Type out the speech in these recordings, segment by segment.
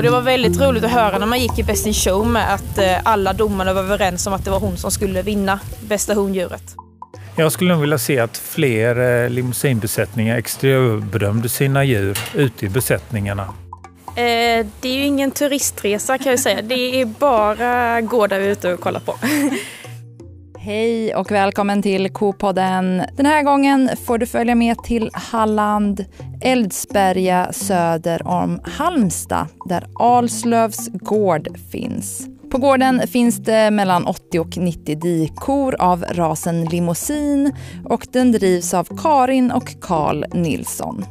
Och det var väldigt roligt att höra när man gick i Best in Show med att eh, alla domarna var överens om att det var hon som skulle vinna bästa hondjuret. Jag skulle nog vilja se att fler eh, limousinbesättningar exteriörbedömde sina djur ute i besättningarna. Eh, det är ju ingen turistresa kan jag säga. Det är bara gå där ute och kolla på. Hej och välkommen till Kopodden. Den här gången får du följa med till Halland, Eldsberga söder om Halmstad där Alslövs gård finns. På gården finns det mellan 80 och 90 dikor av rasen limousin och den drivs av Karin och Karl Nilsson.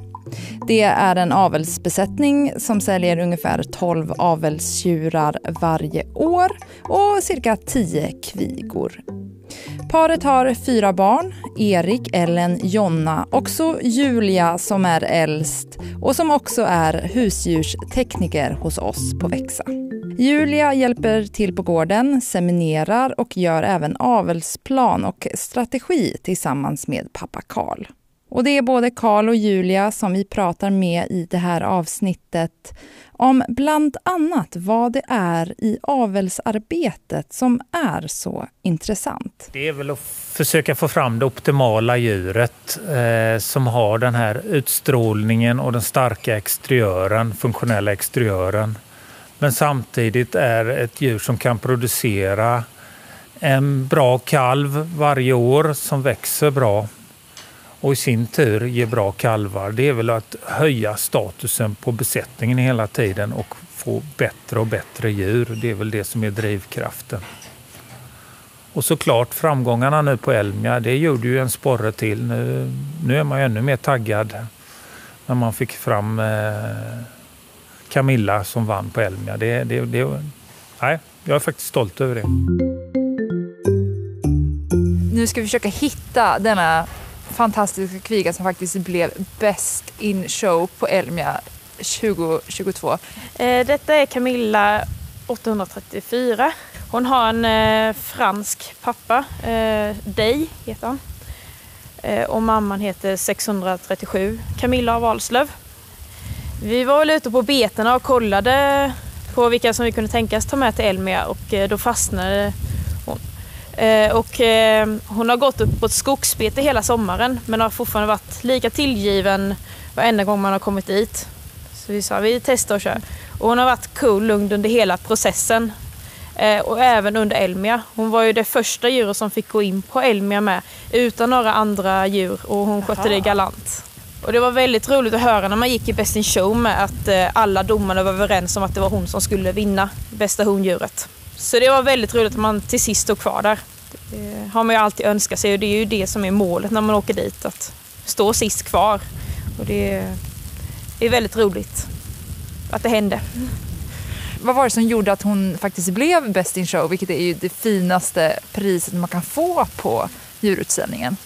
Det är en avelsbesättning som säljer ungefär 12 avelstjurar varje år och cirka 10 kvigor. Paret har fyra barn, Erik, Ellen, Jonna och så Julia som är äldst och som också är husdjurstekniker hos oss på Växa. Julia hjälper till på gården, seminerar och gör även avelsplan och strategi tillsammans med pappa Karl. Och det är både Karl och Julia som vi pratar med i det här avsnittet om bland annat vad det är i avelsarbetet som är så intressant. Det är väl att försöka få fram det optimala djuret eh, som har den här utstrålningen och den starka exteriören, funktionella exteriören. Men samtidigt är ett djur som kan producera en bra kalv varje år som växer bra och i sin tur ge bra kalvar. Det är väl att höja statusen på besättningen hela tiden och få bättre och bättre djur. Det är väl det som är drivkraften. Och såklart framgångarna nu på Elmia, det gjorde ju en sporre till. Nu, nu är man ju ännu mer taggad när man fick fram eh, Camilla som vann på Elmia. Det, det, det, nej, jag är faktiskt stolt över det. Nu ska vi försöka hitta denna fantastiska kviga som faktiskt blev Best in Show på Elmia 2022. Eh, detta är Camilla 834. Hon har en eh, fransk pappa, eh, Day heter han. Eh, och mamman heter 637, Camilla av Alslöv. Vi var väl ute på betena och kollade på vilka som vi kunde tänkas ta med till Elmia och eh, då fastnade och eh, hon har gått upp på ett skogsbete hela sommaren men har fortfarande varit lika tillgiven varenda gång man har kommit dit. Så vi sa vi testar och kör. Och hon har varit cool, lugn under hela processen. Eh, och även under Elmia. Hon var ju det första djuret som fick gå in på Elmia med utan några andra djur och hon skötte det galant. Och det var väldigt roligt att höra när man gick i Best in Show med att alla domarna var överens om att det var hon som skulle vinna bästa hondjuret. Så det var väldigt roligt att man till sist stod kvar där. Det har man ju alltid önskat sig och det är ju det som är målet när man åker dit, att stå sist kvar. Och det är, väldigt roligt att det hände. Vad var det som gjorde att hon faktiskt blev Best in Show, vilket är ju det finaste priset man kan få på djurutställningen?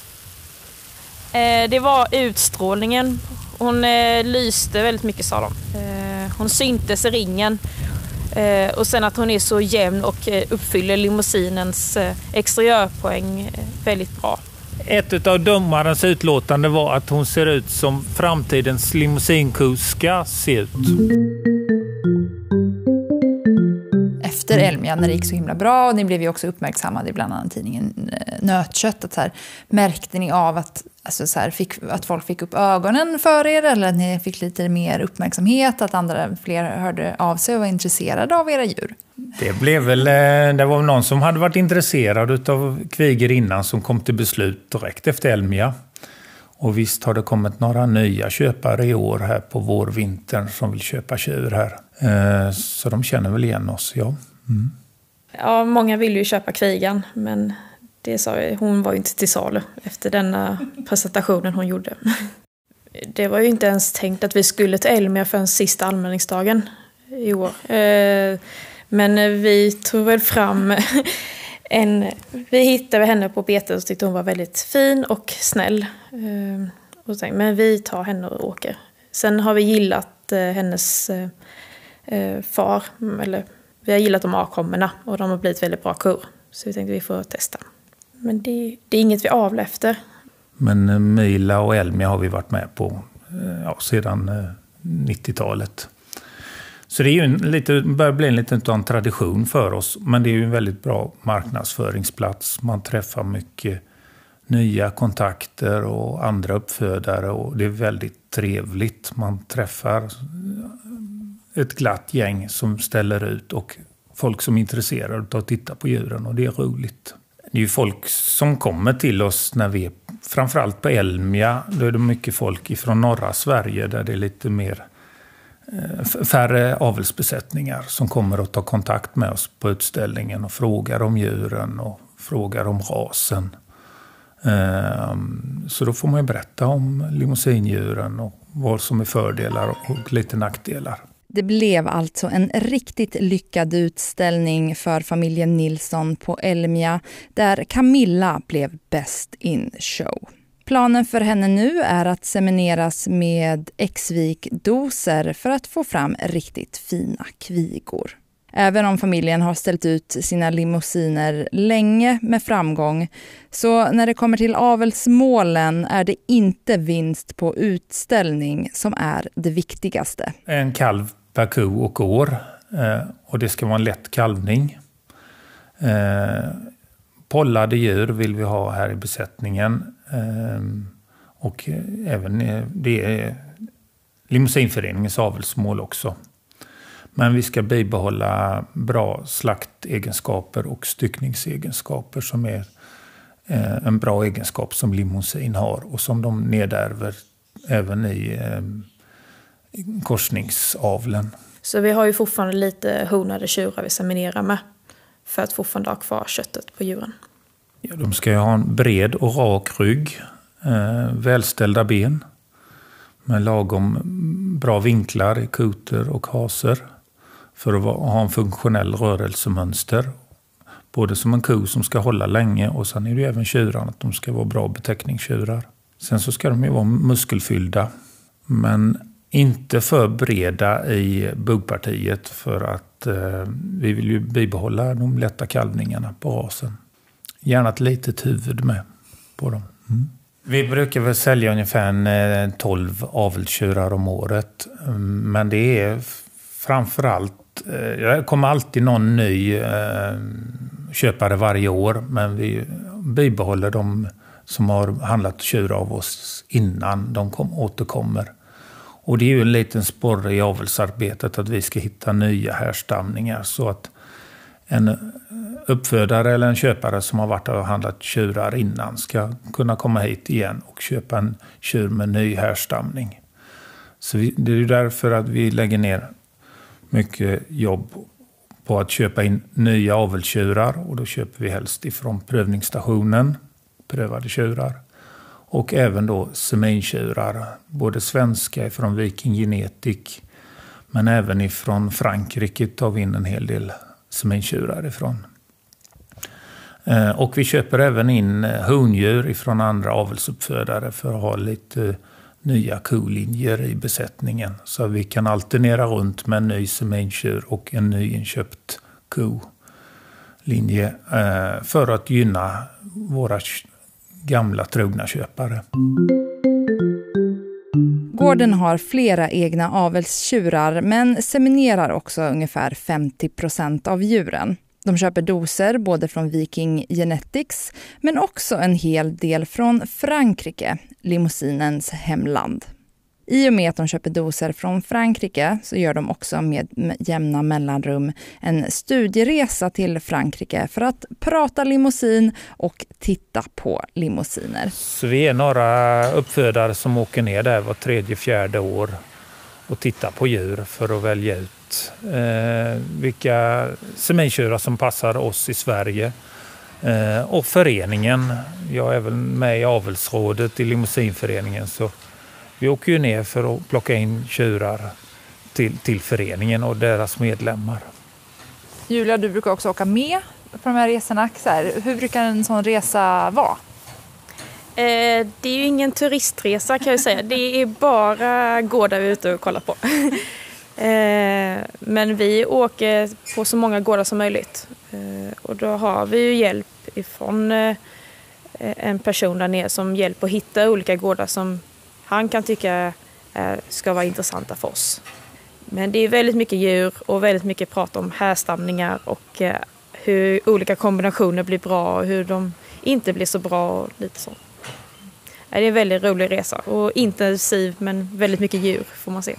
Eh, det var utstrålningen. Hon eh, lyste väldigt mycket sa de. Eh, hon syntes i ringen Eh, och sen att hon är så jämn och eh, uppfyller limousinens eh, exteriörpoäng eh, väldigt bra. Ett av domarens utlåtande var att hon ser ut som framtidens limousinkuska ska se ut. Efter Elmia, när det gick så himla bra, och ni blev ju också uppmärksammade i bland annat tidningen eh, Nötkött, att så här, märkte ni av att alltså så här, fick, att folk fick upp ögonen för er eller att ni fick lite mer uppmärksamhet, att andra fler hörde av sig och var intresserade av era djur? Det blev väl, eh, det var någon som hade varit intresserad av kviger innan som kom till beslut direkt efter Elmia. Och visst har det kommit några nya köpare i år här på vårvintern som vill köpa tjur här. Eh, så de känner väl igen oss, ja. Mm. Ja, många ville ju köpa kvigan, men det sa jag, hon var ju inte till salu efter denna presentationen hon gjorde. Det var ju inte ens tänkt att vi skulle till Elmia förrän sista anmälningsdagen i år. Eh, men vi tog väl fram en... Vi hittade henne på betet och tyckte hon var väldigt fin och snäll. Eh, och tänkte, men vi tar henne och åker. Sen har vi gillat eh, hennes far, eller vi har gillat de avkommorna och de har blivit väldigt bra kor. Så vi tänkte vi får testa. Men det, det är inget vi avlar efter. Men eh, Mila och Elmia har vi varit med på eh, ja, sedan eh, 90-talet. Så det är ju en, lite, börjar bli en liten tradition för oss. Men det är ju en väldigt bra marknadsföringsplats. Man träffar mycket nya kontakter och andra uppfödare och det är väldigt trevligt. Man träffar ett glatt gäng som ställer ut och folk som är intresserade av att titta på djuren och det är roligt. Det är ju folk som kommer till oss när vi är, framförallt på Elmia, då är det mycket folk ifrån norra Sverige där det är lite mer eh, färre avelsbesättningar som kommer att ta kontakt med oss på utställningen och frågar om djuren och frågar om rasen. Ehm, så då får man ju berätta om limousinedjuren och vad som är fördelar och lite nackdelar. Det blev alltså en riktigt lyckad utställning för familjen Nilsson på Elmia där Camilla blev best in show. Planen för henne nu är att semineras med Exvik-doser för att få fram riktigt fina kvigor. Även om familjen har ställt ut sina limousiner länge med framgång, så när det kommer till avelsmålen är det inte vinst på utställning som är det viktigaste. En kalv per ko och år. Eh, och det ska vara en lätt kalvning. Eh, pollade djur vill vi ha här i besättningen. Eh, och även det är Limousinföreningens avelsmål också. Men vi ska bibehålla bra slaktegenskaper och styckningsegenskaper som är en bra egenskap som limousin har och som de nedärver även i korsningsavlen. Så vi har ju fortfarande lite honade tjurar vi seminerar med. För att fortfarande ha kvar köttet på djuren. Ja, de ska ju ha en bred och rak rygg. Eh, välställda ben. Med lagom bra vinklar i koter och haser. För att ha en funktionell rörelsemönster. Både som en ko som ska hålla länge och sen är det ju även tjurarna att de ska vara bra betäckningstjurar. Sen så ska de ju vara muskelfyllda. Men inte för breda i buggpartiet för att eh, vi vill ju bibehålla de lätta kalvningarna på rasen. Gärna ett litet huvud med på dem. Mm. Vi brukar väl sälja ungefär 12 eh, avelstjurar om året. Mm, men det är framförallt, eh, det kommer alltid någon ny eh, köpare varje år. Men vi bibehåller de som har handlat tjur av oss innan de kom, återkommer. Och det är ju en liten sporre i avelsarbetet att vi ska hitta nya härstamningar så att en uppfödare eller en köpare som har varit och handlat tjurar innan ska kunna komma hit igen och köpa en tjur med ny härstamning. Så vi, det är ju därför att vi lägger ner mycket jobb på att köpa in nya avelstjurar och då köper vi helst ifrån prövningsstationen, prövade tjurar. Och även då semintjurar, både svenska från Viking Genetic men även ifrån Frankrike tar vi in en hel del semintjurar ifrån. Eh, och vi köper även in eh, hondjur ifrån andra avelsuppfödare för att ha lite eh, nya kolinjer i besättningen. Så vi kan alternera runt med en ny semintjur och en nyinköpt kolinje för att gynna våra gamla trogna köpare. Gården har flera egna avelstjurar men seminerar också ungefär 50 procent av djuren. De köper doser både från Viking Genetics men också en hel del från Frankrike, limousinens hemland. I och med att de köper doser från Frankrike så gör de också med jämna mellanrum en studieresa till Frankrike för att prata limousin och titta på limousiner. Så vi är några uppfödare som åker ner där var tredje, fjärde år och tittar på djur för att välja ut eh, vilka semintjurar som passar oss i Sverige. Eh, och föreningen, jag är väl med i avelsrådet i limousinföreningen så vi åker ju ner för att plocka in tjurar till, till föreningen och deras medlemmar. Julia, du brukar också åka med på de här resorna. hur brukar en sån resa vara? Eh, det är ju ingen turistresa kan jag säga. Det är bara gårdar vi är ute och kollar på. eh, men vi åker på så många gårdar som möjligt. Eh, och då har vi ju hjälp ifrån en person där nere som hjälper att hitta olika gårdar som han kan tycka eh, ska vara intressanta för oss. Men det är väldigt mycket djur och väldigt mycket prat om härstamningar och eh, hur olika kombinationer blir bra och hur de inte blir så bra och lite så. Eh, det är en väldigt rolig resa och intensiv men väldigt mycket djur får man se.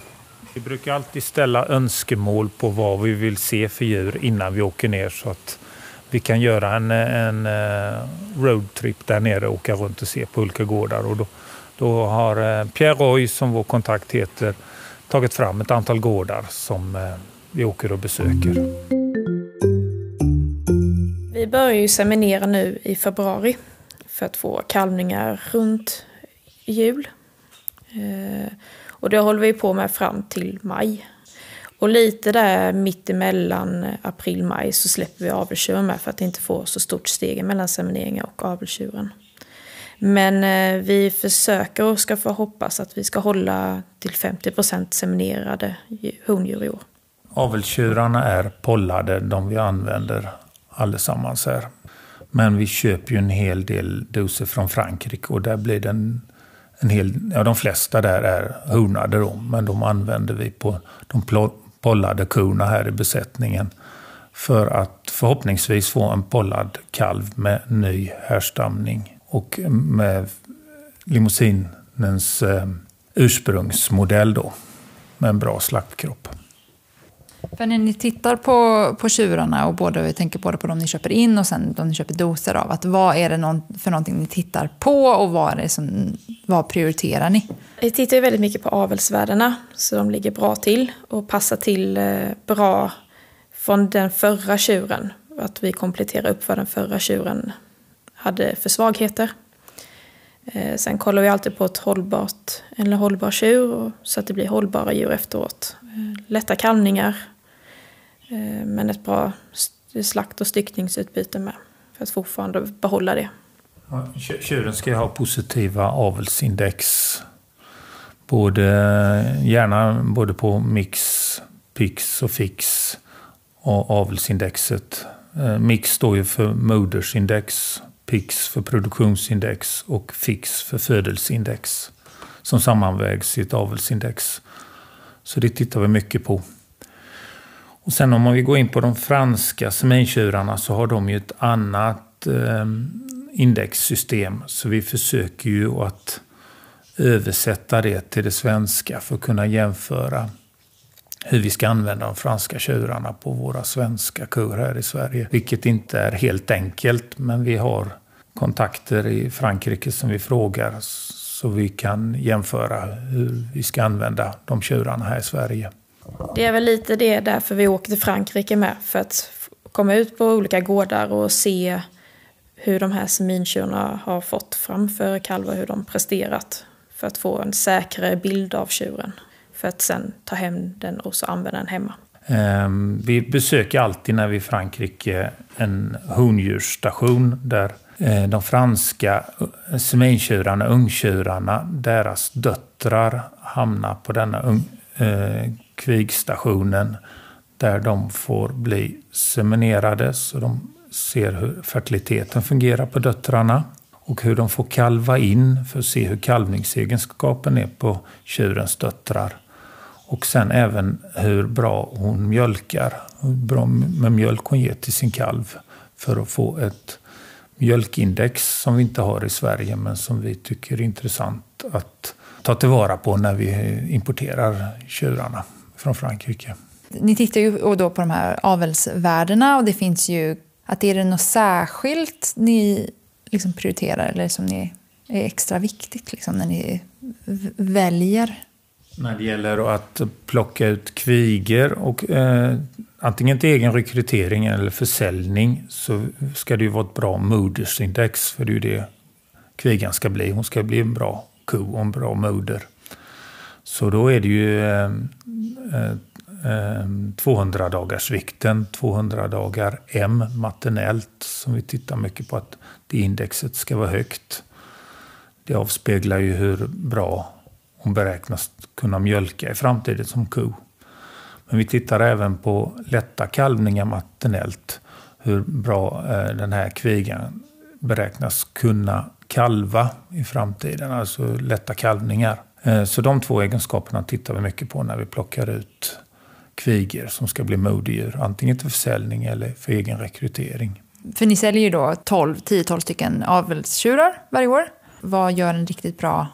Vi brukar alltid ställa önskemål på vad vi vill se för djur innan vi åker ner så att vi kan göra en, en roadtrip där nere och åka runt och se på olika gårdar. Och då, då har eh, Pierre Roy, som vår kontakt heter, tagit fram ett antal gårdar som eh, vi åker och besöker. Vi börjar ju seminera nu i februari för att få kalvningar runt jul. Eh, och det håller vi på med fram till maj. Och lite där mittemellan april-maj så släpper vi avelstjuren med för att inte få så stort steg mellan semineringen och avelstjuren. Men eh, vi försöker och ska få hoppas att vi ska hålla till 50 procent seminerade hondjur i år. Avelstjurarna är pollade, de vi använder allesammans här. Men vi köper ju en hel del doser från Frankrike och där blir den en hel, ja, de flesta där är honade då, men de använder vi på de pollade korna här i besättningen för att förhoppningsvis få en pollad kalv med ny härstamning och med limousinens eh, ursprungsmodell då, med en bra slappkropp. För när ni tittar på, på tjurarna, och både, vi tänker både på de ni köper in och sen de ni köper doser av, att vad är det någon, för någonting ni tittar på och vad, är det som, vad prioriterar ni? Vi tittar ju väldigt mycket på avelsvärdena, så de ligger bra till och passar till eh, bra från den förra tjuren. Att vi kompletterar upp vad den förra tjuren hade för svagheter. Eh, sen kollar vi alltid på ett hållbart, eller hållbar tjur så att det blir hållbara djur efteråt. Eh, lätta kalvningar, eh, men ett bra slakt och styckningsutbyte med. För att fortfarande behålla det. Tjuren ska ha positiva avelsindex. Både, gärna både på mix, pix och fix och avelsindexet. Mix står ju för modersindex, pix för produktionsindex och fix för födelseindex. Som sammanvägs i ett avelsindex. Så det tittar vi mycket på. Och sen om vi går in på de franska semintjurarna så har de ju ett annat eh, indexsystem. Så vi försöker ju att översätta det till det svenska för att kunna jämföra hur vi ska använda de franska tjurarna på våra svenska kor här i Sverige. Vilket inte är helt enkelt, men vi har kontakter i Frankrike som vi frågar så vi kan jämföra hur vi ska använda de tjurarna här i Sverige. Det är väl lite det därför vi åker till Frankrike med. För att komma ut på olika gårdar och se hur de här semintjurarna har fått framför kalvar, hur de presterat. För att få en säkrare bild av tjuren. För att sen ta hem den och så använda den hemma. Ehm, vi besöker alltid när vi är i Frankrike en hondjursstation där eh, de franska eh, seminkörarna, ungtjurarna, deras döttrar hamnar på denna eh, kvigstationen där de får bli seminerade så de ser hur fertiliteten fungerar på döttrarna och hur de får kalva in för att se hur kalvningsegenskapen är på tjurens döttrar. Och sen även hur bra hon mjölkar, hur bra med mjölk hon ger till sin kalv för att få ett mjölkindex som vi inte har i Sverige men som vi tycker är intressant att ta tillvara på när vi importerar tjurarna från Frankrike. Ni tittar ju då på de här avelsvärdena och det finns ju att är det något särskilt ni liksom prioriterar eller som ni är extra viktigt liksom, när ni väljer? När det gäller att plocka ut kviger och eh, antingen till egen rekrytering eller försäljning så ska det ju vara ett bra modersindex för det är ju det kvigan ska bli. Hon ska bli en bra ko och en bra moder. Så då är det ju eh, eh, eh 200 dagars vikten, 200 dagar M maternellt som vi tittar mycket på att det indexet ska vara högt. Det avspeglar ju hur bra hon beräknas kunna mjölka i framtiden som ko. Men vi tittar även på lätta kalvningar maternellt. Hur bra eh, den här kvigan beräknas kunna kalva i framtiden, alltså lätta kalvningar. Eh, så de två egenskaperna tittar vi mycket på när vi plockar ut kvigor som ska bli modedjur. Antingen till försäljning eller för egen rekrytering. För ni säljer ju då 10-12 stycken avelstjurar varje år. Vad gör en riktigt bra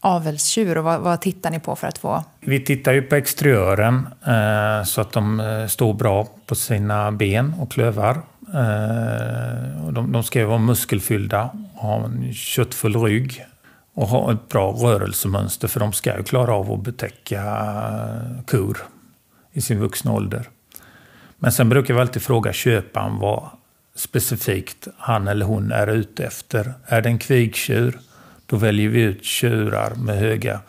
avelstjur och vad, vad, tittar ni på för att få? Vi tittar ju på exteriören eh, så att de eh, står bra på sina ben och klövar. Eh, och de, de ska ju vara muskelfyllda, ha en köttfull rygg och ha ett bra rörelsemönster för de ska ju klara av att betäcka eh, kor i sin vuxna ålder. Men sen brukar vi alltid fråga köparen vad specifikt han eller hon är ute efter. Är det en kvigtjur, då väljer vi ut tjurar med höga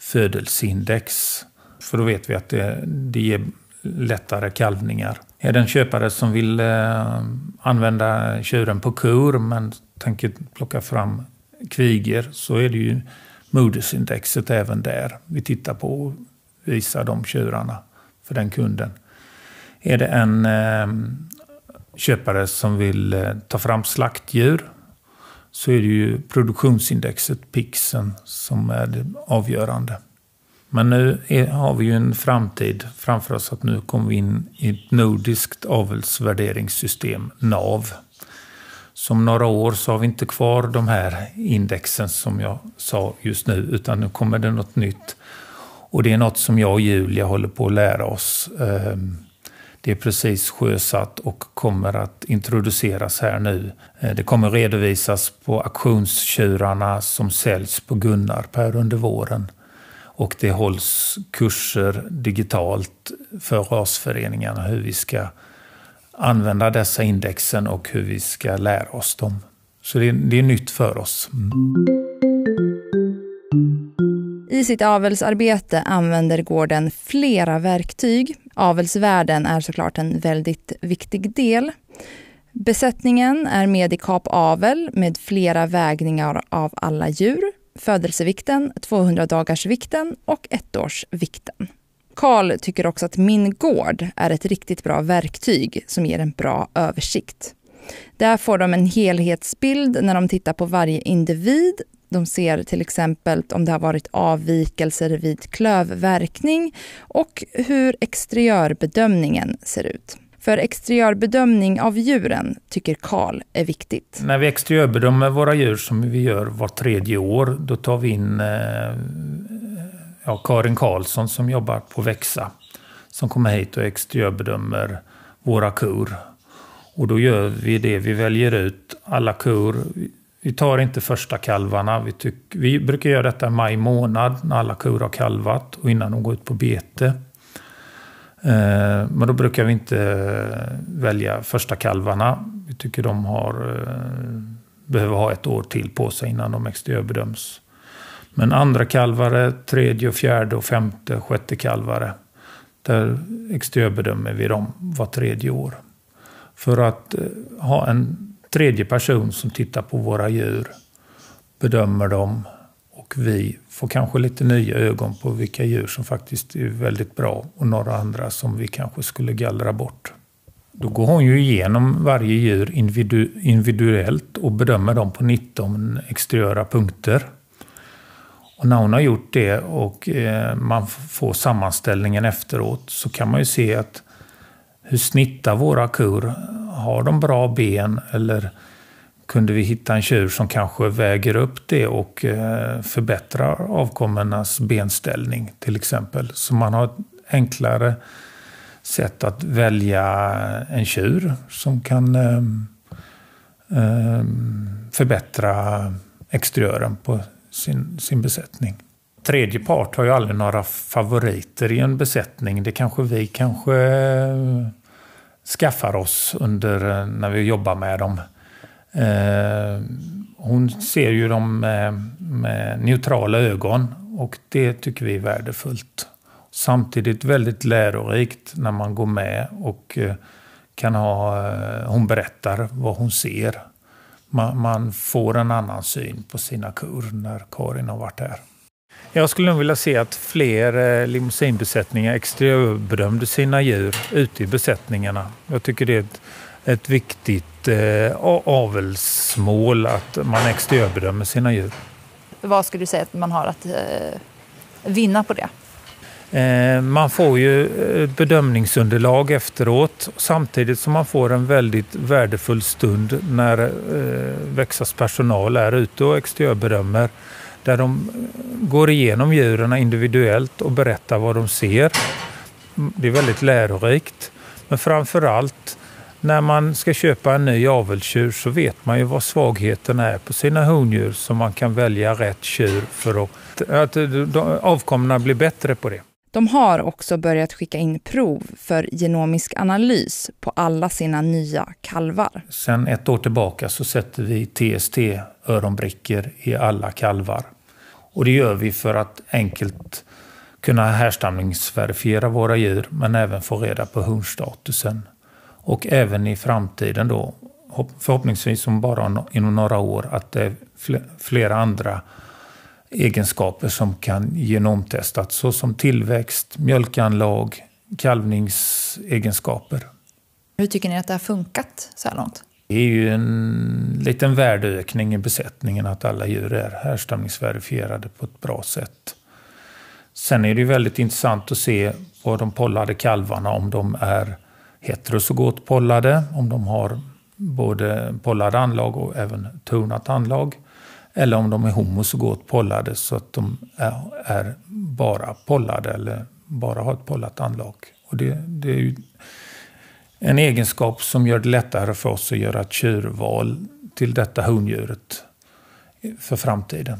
födelseindex. För då vet vi att det, det ger lättare kalvningar. Är det en köpare som vill eh, använda tjuren på kur men tänker plocka fram kviger så är det ju modersindexet även där vi tittar på och visar de tjurarna för den kunden. Är det en eh, köpare som vill eh, ta fram slaktdjur så är det ju produktionsindexet, pixen, som är det avgörande. Men nu är, har vi ju en framtid framför oss att nu kommer vi in i ett nordiskt avelsvärderingssystem, NAV. Som några år så har vi inte kvar de här indexen som jag sa just nu, utan nu kommer det något nytt. Och det är något som jag och Julia håller på att lära oss. Ehm, det är precis sjösatt och kommer att introduceras här nu. Eh, det kommer redovisas på auktionstjurarna som säljs på Gunnar här under våren. Och det hålls kurser digitalt för rasföreningarna hur vi ska använda dessa indexen och hur vi ska lära oss dem. Så det är, det är nytt för oss. I sitt avelsarbete använder gården flera verktyg. Avelsvärden är såklart en väldigt viktig del. Besättningen är med i kapavel med flera vägningar av alla djur. Födelsevikten, 200 dagarsvikten och ettårsvikten. Karl tycker också att Min gård är ett riktigt bra verktyg som ger en bra översikt. Där får de en helhetsbild när de tittar på varje individ de ser till exempel om det har varit avvikelser vid klövverkning och hur exteriörbedömningen ser ut. För exteriörbedömning av djuren tycker Karl är viktigt. När vi exteriörbedömer våra djur som vi gör var tredje år, då tar vi in eh, ja, Karin Karlsson som jobbar på Växa. Som kommer hit och exteriörbedömer våra kor. Och då gör vi det, vi väljer ut alla kor vi tar inte första kalvarna. Vi, tyck, vi brukar göra detta i maj månad när alla kor har kalvat och innan de går ut på bete. Eh, men då brukar vi inte eh, välja första kalvarna. Vi tycker de har, eh, behöver ha ett år till på sig innan de exteriörbedöms. Men andra kalvare, tredje, fjärde, och femte, sjätte kalvare. Där exteriörbedömer vi dem var tredje år. För att ha en tredje person som tittar på våra djur, bedömer dem och vi får kanske lite nya ögon på vilka djur som faktiskt är väldigt bra och några andra som vi kanske skulle gallra bort. Då går hon ju igenom varje djur individu individuellt och bedömer dem på 19 exteriöra punkter. Och när hon har gjort det och eh, man får sammanställningen efteråt så kan man ju se att hur snittar våra kor? Har de bra ben eller kunde vi hitta en tjur som kanske väger upp det och eh, förbättrar avkommornas benställning till exempel. Så man har ett enklare sätt att välja en tjur som kan ehm, ehm, förbättra exteriören på sin, sin besättning. Tredje part har ju aldrig några favoriter i en besättning. Det kanske vi kanske skaffar oss under eh, när vi jobbar med dem. Eh, hon ser ju dem med, med neutrala ögon och det tycker vi är värdefullt. Samtidigt väldigt lärorikt när man går med och eh, kan ha, eh, hon berättar vad hon ser. Man, man får en annan syn på sina kor när Karin har varit här. Jag skulle nog vilja se att fler eh, limousinbesättningar exteriörbedömde sina djur ute i besättningarna. Jag tycker det är ett, ett viktigt eh, avelsmål att man exteriörbedömer sina djur. Vad skulle du säga att man har att eh, vinna på det? Eh, man får ju bedömningsunderlag efteråt samtidigt som man får en väldigt värdefull stund när eh, Växas personal är ute och exteriörbedömer där de går igenom djuren individuellt och berättar vad de ser. Det är väldigt lärorikt. Men framför allt när man ska köpa en ny avelstjur så vet man ju vad svagheten är på sina hondjur så man kan välja rätt tjur för att, att avkommorna blir bättre på det. De har också börjat skicka in prov för genomisk analys på alla sina nya kalvar. Sen ett år tillbaka så sätter vi TST-öronbrickor i alla kalvar. Och det gör vi för att enkelt kunna härstamningsverifiera våra djur men även få reda på hundstatusen. Och även i framtiden då, förhoppningsvis om bara inom några år, att det är flera andra egenskaper som kan genomtestas såsom tillväxt, mjölkanlag, kalvningsegenskaper. Hur tycker ni att det har funkat så här långt? Det är ju en liten värdeökning i besättningen att alla djur är härstamningsverifierade på ett bra sätt. Sen är det ju väldigt intressant att se på de pollade kalvarna om de är heterozygot pollade, om de har både pollade anlag och även tonat anlag. Eller om de är homozygot pollade så att de är, är, bara pollade eller bara har ett pollat anlag. Och det, det är ju en egenskap som gör det lättare för oss att göra ett tjurval till detta hondjuret för framtiden.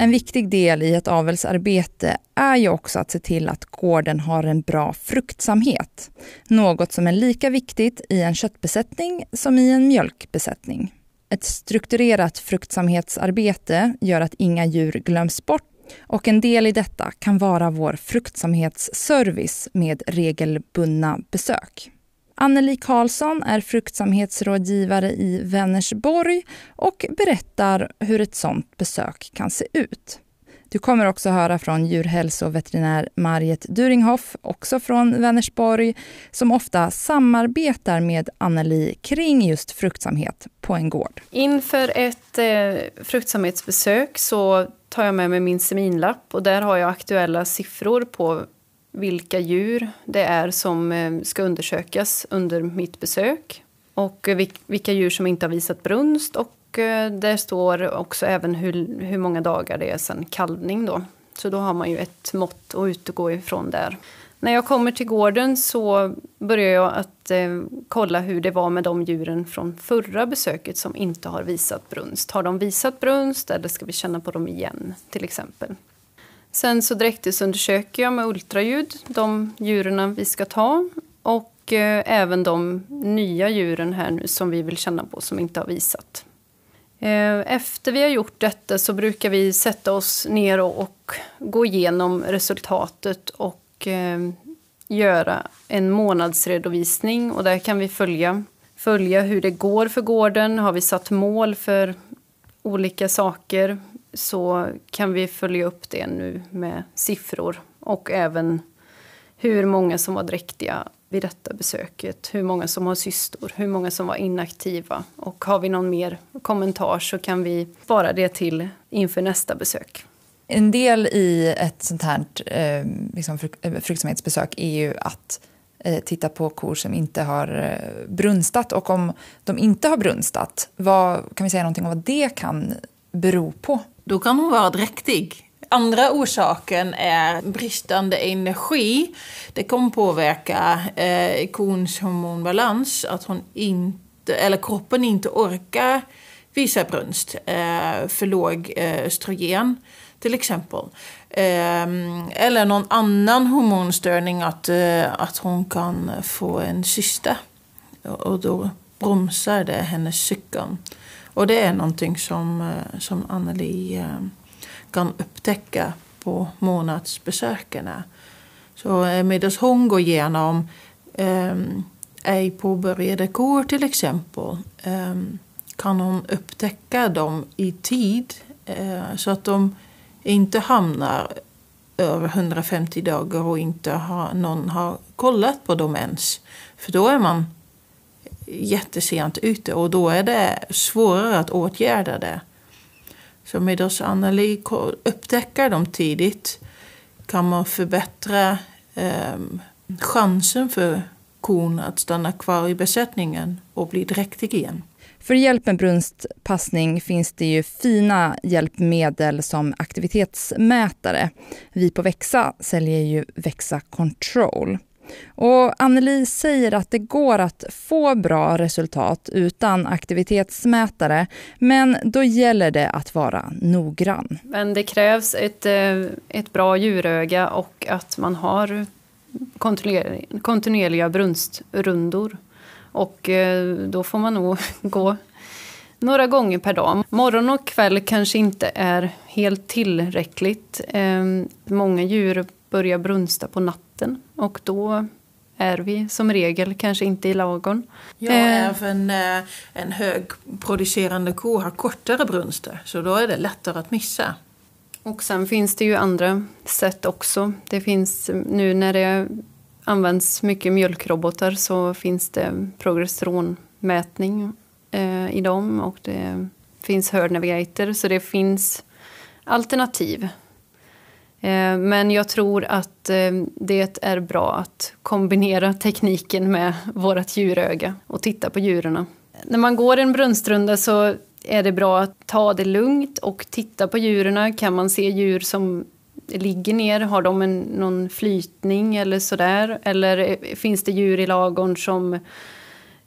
En viktig del i ett avelsarbete är ju också att se till att gården har en bra fruktsamhet. Något som är lika viktigt i en köttbesättning som i en mjölkbesättning. Ett strukturerat fruktsamhetsarbete gör att inga djur glöms bort och en del i detta kan vara vår fruktsamhetsservice med regelbundna besök. Anneli Karlsson är fruktsamhetsrådgivare i Vänersborg och berättar hur ett sådant besök kan se ut. Du kommer också höra från djurhälsoveterinär Mariet Duringhoff, också från Vänersborg, som ofta samarbetar med Anneli kring just fruktsamhet på en gård. Inför ett eh, fruktsamhetsbesök så tar jag med mig min seminlapp och där har jag aktuella siffror på vilka djur det är som eh, ska undersökas under mitt besök och vilka djur som inte har visat brunst och eh, där står också även hur, hur många dagar det är sedan kalvning. Då. Så då har man ju ett mått att utgå ifrån där. När jag kommer till gården så börjar jag att eh, kolla hur det var med de djuren från förra besöket som inte har visat brunst. Har de visat brunst eller ska vi känna på dem igen till exempel? Sen så dräktesundersöker jag med ultraljud de djuren vi ska ta och eh, även de nya djuren här nu som vi vill känna på som inte har visat. Eh, efter vi har gjort detta så brukar vi sätta oss ner och, och gå igenom resultatet och eh, göra en månadsredovisning och där kan vi följa, följa hur det går för gården. Har vi satt mål för olika saker? Så kan vi följa upp det nu med siffror och även hur många som var dräktiga vid detta besöket, hur många som har cystor, hur många som var inaktiva. Och har vi någon mer kommentar så kan vi spara det till inför nästa besök. En del i ett sånt här eh, liksom eh, fruktsamhetsbesök är ju att eh, titta på kor som inte har eh, brunstat. Och om de inte har brunstat, vad, kan vi säga någonting om vad det kan bero på? Då kan hon vara dräktig. Andra orsaken är bristande energi. Det kommer påverka eh, kons hormonbalans, att hon inte, eller kroppen inte orkar visa brunst, eh, för låg eh, östrogen till exempel. Eh, eller någon annan hormonstörning, att, eh, att hon kan få en cysta. Och då bromsar det hennes cykeln. Och det är någonting som, eh, som Anneli eh, kan upptäcka på månadsbesökarna. Så eh, medan hon går igenom um, ej påbörjade kor till exempel um, kan hon upptäcka dem i tid uh, så att de inte hamnar över 150 dagar och inte har, någon har kollat på dem ens. För då är man jättesent ute och då är det svårare att åtgärda det. Så med oss Anneli upptäcker dem tidigt kan man förbättra eh, chansen för kon att stanna kvar i besättningen och bli dräktig igen. För hjälp med brunstpassning finns det ju fina hjälpmedel som aktivitetsmätare. Vi på Växa säljer ju Växa Control. Och Anneli säger att det går att få bra resultat utan aktivitetsmätare, men då gäller det att vara noggrann. Men det krävs ett, eh, ett bra djuröga och att man har kontinuerliga brunstrundor. Och eh, då får man nog gå några gånger per dag. Morgon och kväll kanske inte är helt tillräckligt. Ehm, många djur börjar brunsta på natten och då är vi som regel kanske inte i lagorn. Ja, eh. även eh, en högproducerande ko har kortare brunster så då är det lättare att missa. Och sen finns det ju andra sätt också. Det finns nu när det används mycket mjölkrobotar så finns det progesteronmätning eh, i dem och det finns Herd Navigator så det finns alternativ. Eh, men jag tror att eh, det är bra att kombinera tekniken med vårt djuröga och titta på djuren. När man går en brunstrunda så är det bra att ta det lugnt och titta på djuren. Kan man se djur som ligger ner? Har de en, någon flytning eller sådär? Eller eh, finns det djur i lagorn som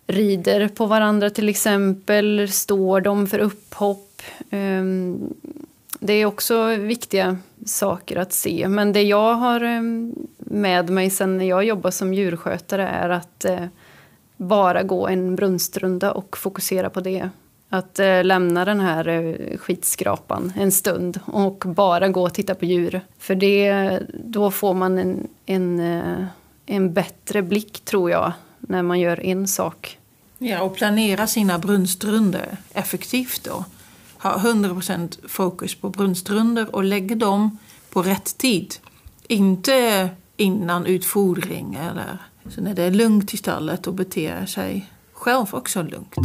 rider på varandra till exempel? Står de för upphopp? Um, det är också viktiga saker att se. Men det jag har eh, med mig sen när jag jobbar som djurskötare är att eh, bara gå en brunstrunda och fokusera på det. Att eh, lämna den här skitskrapan en stund och bara gå och titta på djur. För det, då får man en, en, en bättre blick, tror jag, när man gör en sak. Ja, och planera sina brunstrunder effektivt då. Ha 100% fokus på brunstrunder och lägga dem på rätt tid. Inte innan utfodring eller så när det är lugnt i stallet och beter sig själv också lugnt.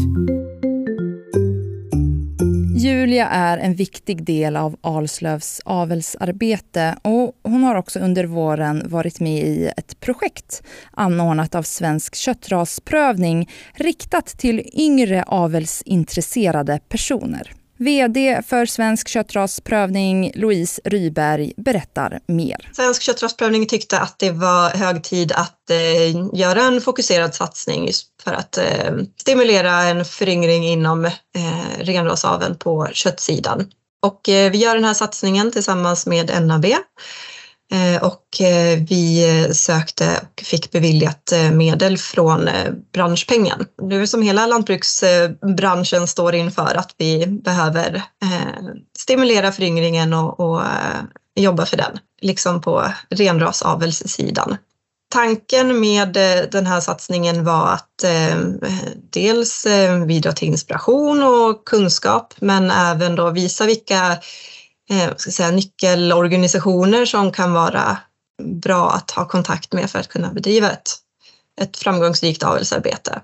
Julia är en viktig del av Alslövs avelsarbete och hon har också under våren varit med i ett projekt anordnat av Svensk köttrasprövning riktat till yngre avelsintresserade personer. VD för Svensk köttrasprövning, Louise Ryberg, berättar mer. Svensk köttrasprövning tyckte att det var hög tid att eh, göra en fokuserad satsning för att eh, stimulera en föryngring inom eh, renrasaveln på köttsidan. Och eh, vi gör den här satsningen tillsammans med NAB Eh, Eh, och eh, vi sökte och fick beviljat eh, medel från branschpengen. Nu som hela lantbruksbranschen står inför att vi behöver stimulera föryngringen och, och jobba för den, liksom på renrasavelssidan. Tanken med den här satsningen var att dels bidra till inspiration och kunskap men även då visa vilka eh, ska säga, nyckelorganisationer som kan vara bra att ha kontakt med för att kunna bedriva ett, ett framgångsrikt avelsarbete.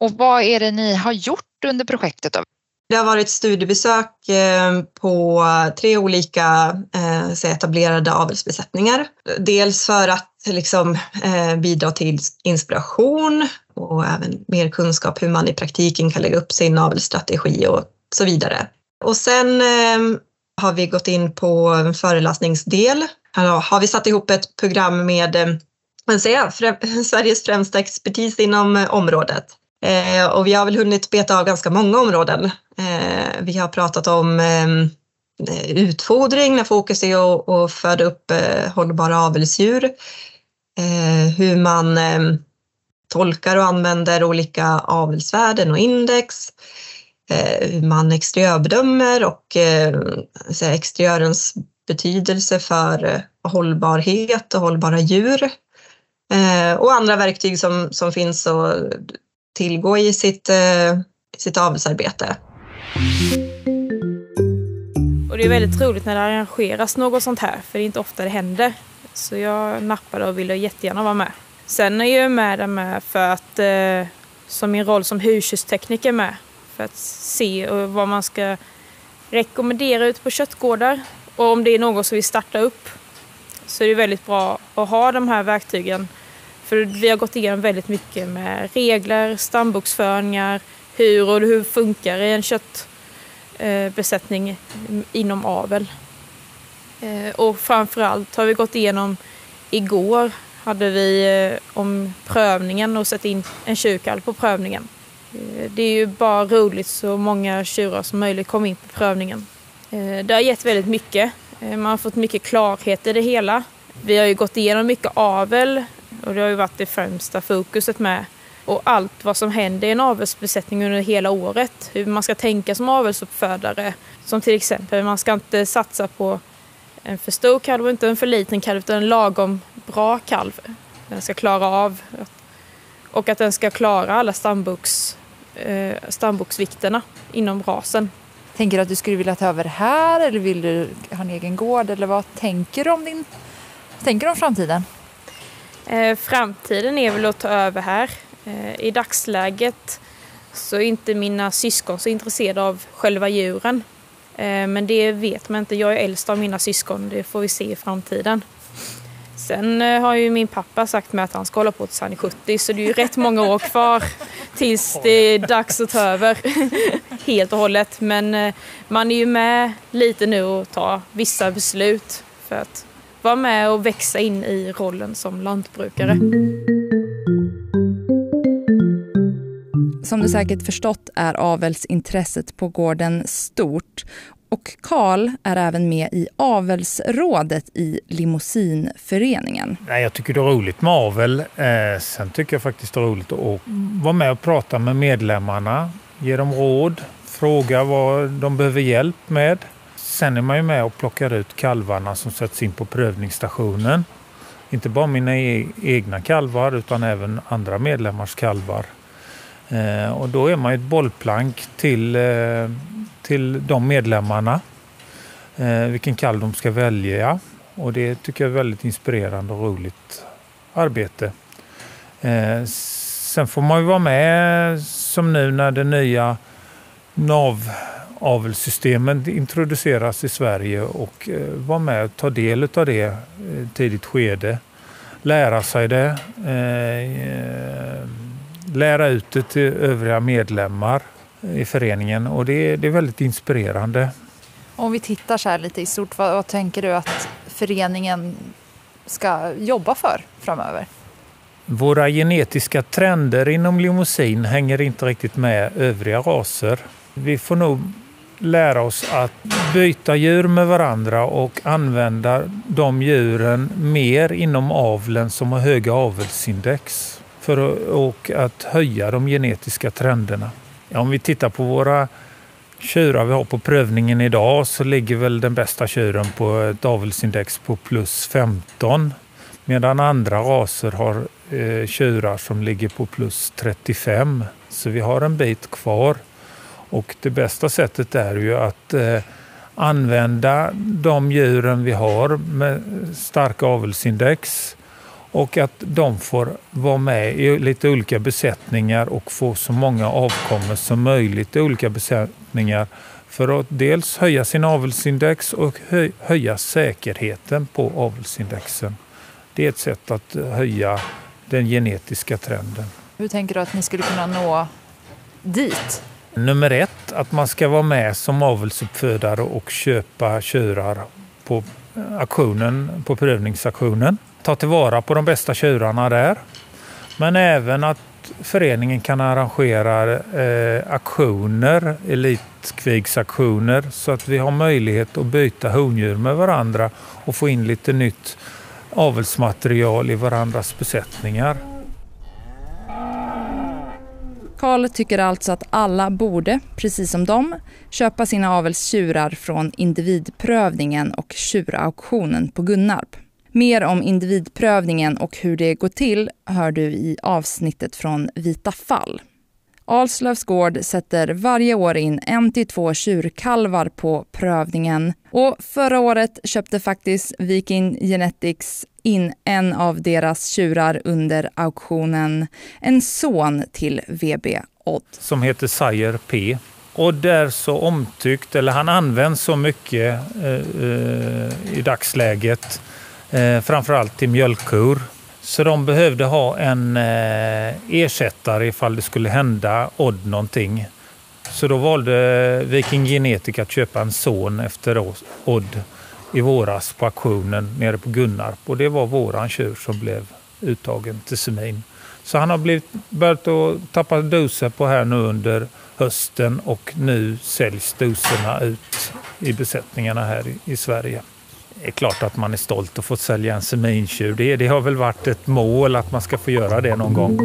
Och vad är det ni har gjort under projektet? Då? Det har varit studiebesök eh, på tre olika eh, etablerade avelsbesättningar. Dels för att liksom, eh, bidra till inspiration och även mer kunskap hur man i praktiken kan lägga upp sin avelsstrategi och så vidare. Och sen har vi gått in på en föreläsningsdel. Har vi satt ihop ett program med eh, säga, Sveriges främsta expertis inom eh, området. Eh, och vi har väl hunnit beta av ganska många områden. Eh, vi har pratat om utfodring när fokus är att föda upp hållbara avelsdjur. Hur man tolkar och använder olika avelsvärden och index Eh, Eh, hur man exteriörbedömer och eh, exteriörens betydelse för eh, hållbarhet och hållbara djur. Eh, och andra verktyg som, som finns att tillgå i sitt, sitt avelsarbete. Och det är väldigt roligt när det arrangeras något sånt här, för det är inte ofta det händer. Så jag nappade och ville jättegärna vara med. Sen är jag med där med för att, som min roll som husdjurstekniker med, för att se vad man ska rekommendera ute på köttgårdar. Och om det är någon som vill starta upp så är det väldigt bra att ha de här verktygen. För vi har gått igenom väldigt mycket med regler, stambokföringar, hur och hur funkar i en köttbesättning eh, inom avel. Eh, och framförallt har vi gått igenom, igår hade vi eh, om prövningen och satt in en tjurkalv på prövningen. Eh, det är ju bara roligt så många tjurar som möjligt kom in på prövningen. Eh, det har gett väldigt mycket. Eh, man har fått mycket klarhet i det hela. Vi har ju gått igenom mycket avel och det har ju varit det främsta fokuset med. Och allt vad som händer i en avelsbesättning under hela året. Hur man ska tänka som avelsuppfödare. Som till exempel, man ska inte satsa på en för stor kalv och inte en för liten kalv utan en lagom bra kalv. Den ska klara av och att den ska klara alla stamboks, eh, stamboksvikterna inom rasen. Tänker du att du skulle vilja ta över här eller vill du ha en egen gård eller vad tänker du om din tänker du om framtiden? Eh, framtiden är väl att ta över här. Eh, I dagsläget så är inte mina syskon så intresserade av själva djuren. Eh, men det vet man inte. Jag är äldst av mina syskon. Det får vi se i framtiden. Sen eh, har ju min pappa sagt mig att han ska hålla på tills han är 70 så det är ju rätt många år kvar tills det är dags att ta över helt och hållet. Men eh, man är ju med lite nu och ta vissa beslut för att vara med och växa in i rollen som lantbrukare. Som du säkert förstått är avelsintresset på gården stort och Karl är även med i avelsrådet i Limousinföreningen. Jag tycker det är roligt med avel. Eh, sen tycker jag faktiskt det är roligt att vara med och prata med medlemmarna, ge dem råd, fråga vad de behöver hjälp med. Sen är man ju med och plockar ut kalvarna som sätts in på prövningsstationen. Inte bara mina e-, egna kalvar utan även andra medlemmars kalvar. Eh, och då är man ju ett bollplank till, eh, till de medlemmarna. Eh, vilken kalv de ska välja. Och det tycker jag är väldigt inspirerande och roligt arbete. Eh, sen får man ju vara med som nu när det nya NAV-avelssystemet introduceras i Sverige och eh, vara med och ta del av det i eh, tidigt skede. Lära sig det eh, eh, lära ut det till övriga medlemmar i föreningen och det, det är väldigt inspirerande. Om vi tittar så här lite i stort, vad, vad tänker du att föreningen ska jobba för framöver? Våra genetiska trender inom limousin hänger inte riktigt med övriga raser. Vi får nog lära oss att byta djur med varandra och använda de djuren mer inom avlen som har höga avelsindex för att, och att höja de genetiska trenderna. Ja, om vi tittar på våra tjurar vi har på prövningen idag så ligger väl den bästa tjuren på ett avelsindex på plus 15 medan andra raser har eh, tjurar som ligger på plus 35. Så vi har en bit kvar. Och det bästa sättet är ju att eh, använda de djuren vi har med starka avelsindex och att de får vara med i lite olika besättningar och få så många avkommor som möjligt i olika besättningar för att dels höja sin avelsindex och höja säkerheten på avelsindexen. Det är ett sätt att höja den genetiska trenden. Hur tänker du att ni skulle kunna nå dit? Nummer ett, att man ska vara med som avelsuppfödare och köpa tjurar på auktionen, på prövningsaktionen ta tillvara på de bästa tjurarna där. Men även att föreningen kan arrangera eh, aktioner, elitkvigsaktioner, så att vi har möjlighet att byta hondjur med varandra och få in lite nytt avelsmaterial i varandras besättningar. Karl tycker alltså att alla borde, precis som de, köpa sina avelstjurar från individprövningen och tjurauktionen på Gunnarp. Mer om individprövningen och hur det går till hör du i avsnittet från Vita fall. Alslövs gård sätter varje år in en till två tjurkalvar på prövningen. Och förra året köpte faktiskt Viking Genetics in en av deras tjurar under auktionen. En son till VB Odd. Som heter Sire P. och där så omtyckt, eller han används så mycket eh, eh, i dagsläget, eh, framförallt till mjölkkor. Så de behövde ha en eh, ersättare ifall det skulle hända Odd någonting. Så då valde Viking Genetic att köpa en son efter Odd i våras på auktionen nere på Gunnarp. Och det var våran tjur som blev uttagen till semin. Så han har blivit, börjat att tappa doser på här nu under hösten och nu säljs doserna ut i besättningarna här i, i Sverige. Det är klart att man är stolt att få sälja en semintjur. Det, det har väl varit ett mål att man ska få göra det någon gång.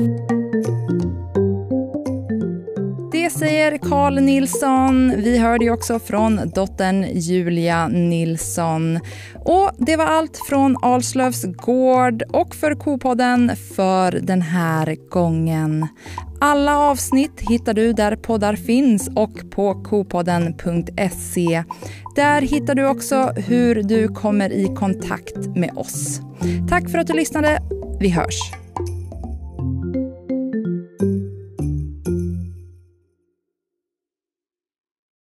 Säger Carl Nilsson. Vi hörde ju också från dottern Julia Nilsson. Och det var allt från Alslövs gård och för Kopodden för den här gången. Alla avsnitt hittar du där poddar finns och på kopodden.se. Där hittar du också hur du kommer i kontakt med oss. Tack för att du lyssnade. Vi hörs.